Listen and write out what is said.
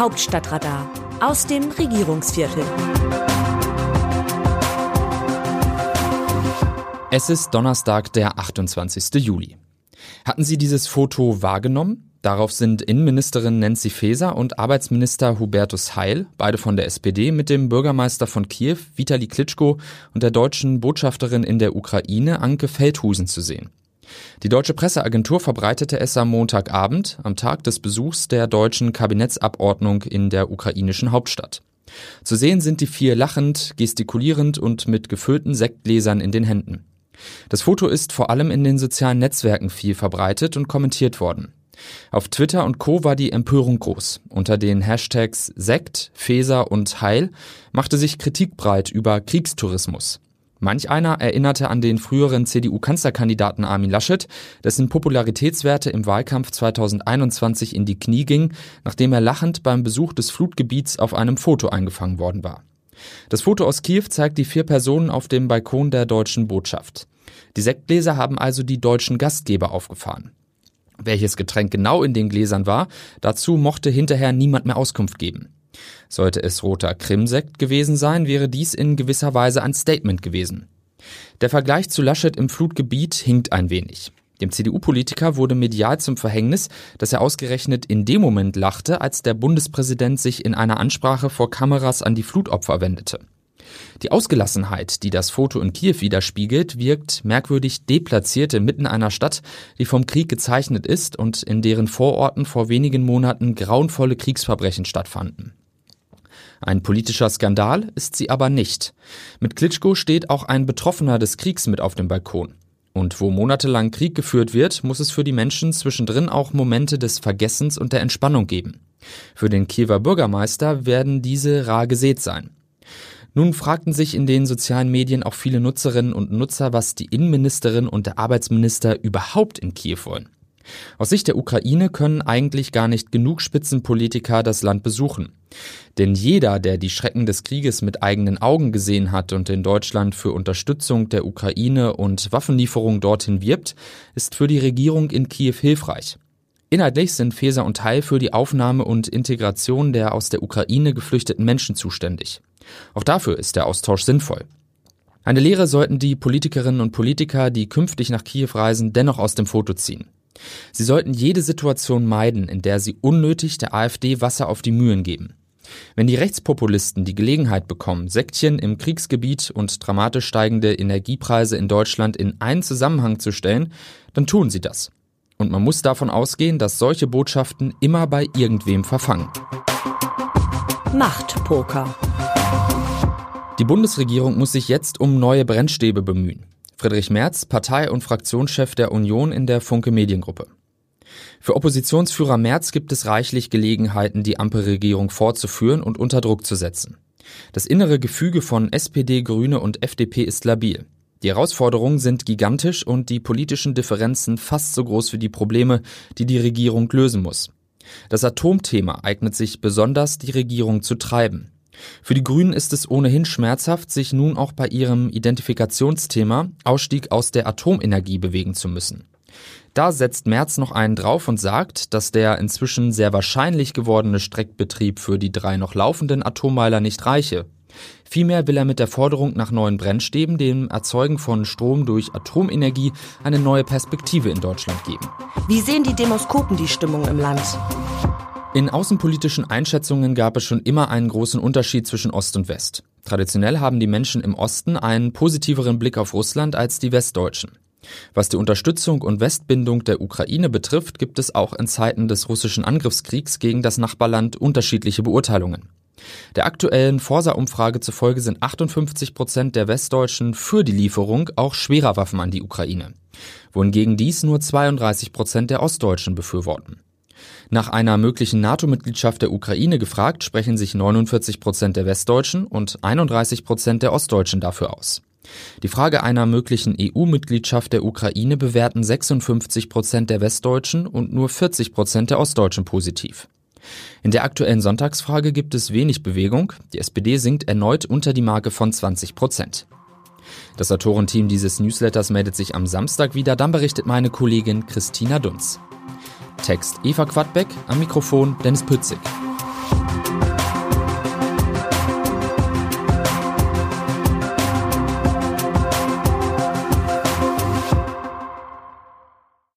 Hauptstadtradar aus dem Regierungsviertel. Es ist Donnerstag, der 28. Juli. Hatten Sie dieses Foto wahrgenommen? Darauf sind Innenministerin Nancy Faeser und Arbeitsminister Hubertus Heil, beide von der SPD, mit dem Bürgermeister von Kiew, Vitali Klitschko, und der deutschen Botschafterin in der Ukraine, Anke Feldhusen, zu sehen. Die deutsche Presseagentur verbreitete es am Montagabend, am Tag des Besuchs der deutschen Kabinettsabordnung in der ukrainischen Hauptstadt. Zu sehen sind die vier lachend, gestikulierend und mit gefüllten Sektgläsern in den Händen. Das Foto ist vor allem in den sozialen Netzwerken viel verbreitet und kommentiert worden. Auf Twitter und Co. war die Empörung groß. Unter den Hashtags Sekt, Feser und Heil machte sich Kritik breit über Kriegstourismus. Manch einer erinnerte an den früheren CDU-Kanzlerkandidaten Armin Laschet, dessen Popularitätswerte im Wahlkampf 2021 in die Knie gingen, nachdem er lachend beim Besuch des Flutgebiets auf einem Foto eingefangen worden war. Das Foto aus Kiew zeigt die vier Personen auf dem Balkon der deutschen Botschaft. Die Sektgläser haben also die deutschen Gastgeber aufgefahren. Welches Getränk genau in den Gläsern war, dazu mochte hinterher niemand mehr Auskunft geben. Sollte es roter Krimsekt gewesen sein, wäre dies in gewisser Weise ein Statement gewesen. Der Vergleich zu Laschet im Flutgebiet hinkt ein wenig. Dem CDU-Politiker wurde medial zum Verhängnis, dass er ausgerechnet in dem Moment lachte, als der Bundespräsident sich in einer Ansprache vor Kameras an die Flutopfer wendete. Die Ausgelassenheit, die das Foto in Kiew widerspiegelt, wirkt merkwürdig deplatziert inmitten einer Stadt, die vom Krieg gezeichnet ist und in deren Vororten vor wenigen Monaten grauenvolle Kriegsverbrechen stattfanden. Ein politischer Skandal ist sie aber nicht. Mit Klitschko steht auch ein Betroffener des Kriegs mit auf dem Balkon. Und wo monatelang Krieg geführt wird, muss es für die Menschen zwischendrin auch Momente des Vergessens und der Entspannung geben. Für den Kiewer Bürgermeister werden diese rar gesät sein. Nun fragten sich in den sozialen Medien auch viele Nutzerinnen und Nutzer, was die Innenministerin und der Arbeitsminister überhaupt in Kiew wollen. Aus Sicht der Ukraine können eigentlich gar nicht genug Spitzenpolitiker das Land besuchen. Denn jeder, der die Schrecken des Krieges mit eigenen Augen gesehen hat und in Deutschland für Unterstützung der Ukraine und Waffenlieferung dorthin wirbt, ist für die Regierung in Kiew hilfreich. Inhaltlich sind Feser und Teil für die Aufnahme und Integration der aus der Ukraine geflüchteten Menschen zuständig. Auch dafür ist der Austausch sinnvoll. Eine Lehre sollten die Politikerinnen und Politiker, die künftig nach Kiew reisen, dennoch aus dem Foto ziehen. Sie sollten jede Situation meiden, in der sie unnötig der AfD Wasser auf die Mühlen geben. Wenn die Rechtspopulisten die Gelegenheit bekommen, Sektchen im Kriegsgebiet und dramatisch steigende Energiepreise in Deutschland in einen Zusammenhang zu stellen, dann tun sie das. Und man muss davon ausgehen, dass solche Botschaften immer bei irgendwem verfangen. Machtpoker. Die Bundesregierung muss sich jetzt um neue Brennstäbe bemühen. Friedrich Merz, Partei- und Fraktionschef der Union in der Funke Mediengruppe. Für Oppositionsführer Merz gibt es reichlich Gelegenheiten, die Ampelregierung fortzuführen und unter Druck zu setzen. Das innere Gefüge von SPD, Grüne und FDP ist labil. Die Herausforderungen sind gigantisch und die politischen Differenzen fast so groß wie die Probleme, die die Regierung lösen muss. Das Atomthema eignet sich besonders, die Regierung zu treiben. Für die Grünen ist es ohnehin schmerzhaft, sich nun auch bei ihrem Identifikationsthema Ausstieg aus der Atomenergie bewegen zu müssen. Da setzt Merz noch einen drauf und sagt, dass der inzwischen sehr wahrscheinlich gewordene Streckbetrieb für die drei noch laufenden Atommeiler nicht reiche. Vielmehr will er mit der Forderung nach neuen Brennstäben dem Erzeugen von Strom durch Atomenergie eine neue Perspektive in Deutschland geben. Wie sehen die Demoskopen die Stimmung im Land? In außenpolitischen Einschätzungen gab es schon immer einen großen Unterschied zwischen Ost und West. Traditionell haben die Menschen im Osten einen positiveren Blick auf Russland als die Westdeutschen. Was die Unterstützung und Westbindung der Ukraine betrifft, gibt es auch in Zeiten des russischen Angriffskriegs gegen das Nachbarland unterschiedliche Beurteilungen. Der aktuellen Forsa-Umfrage zufolge sind 58 Prozent der Westdeutschen für die Lieferung auch schwerer Waffen an die Ukraine, wohingegen dies nur 32 Prozent der Ostdeutschen befürworten. Nach einer möglichen NATO-Mitgliedschaft der Ukraine gefragt, sprechen sich 49 Prozent der Westdeutschen und 31 Prozent der Ostdeutschen dafür aus. Die Frage einer möglichen EU-Mitgliedschaft der Ukraine bewerten 56 Prozent der Westdeutschen und nur 40 Prozent der Ostdeutschen positiv. In der aktuellen Sonntagsfrage gibt es wenig Bewegung. Die SPD sinkt erneut unter die Marke von 20 Prozent. Das Autorenteam dieses Newsletters meldet sich am Samstag wieder. Dann berichtet meine Kollegin Christina Dunz. Text Eva Quadbeck, am Mikrofon Dennis Pützig.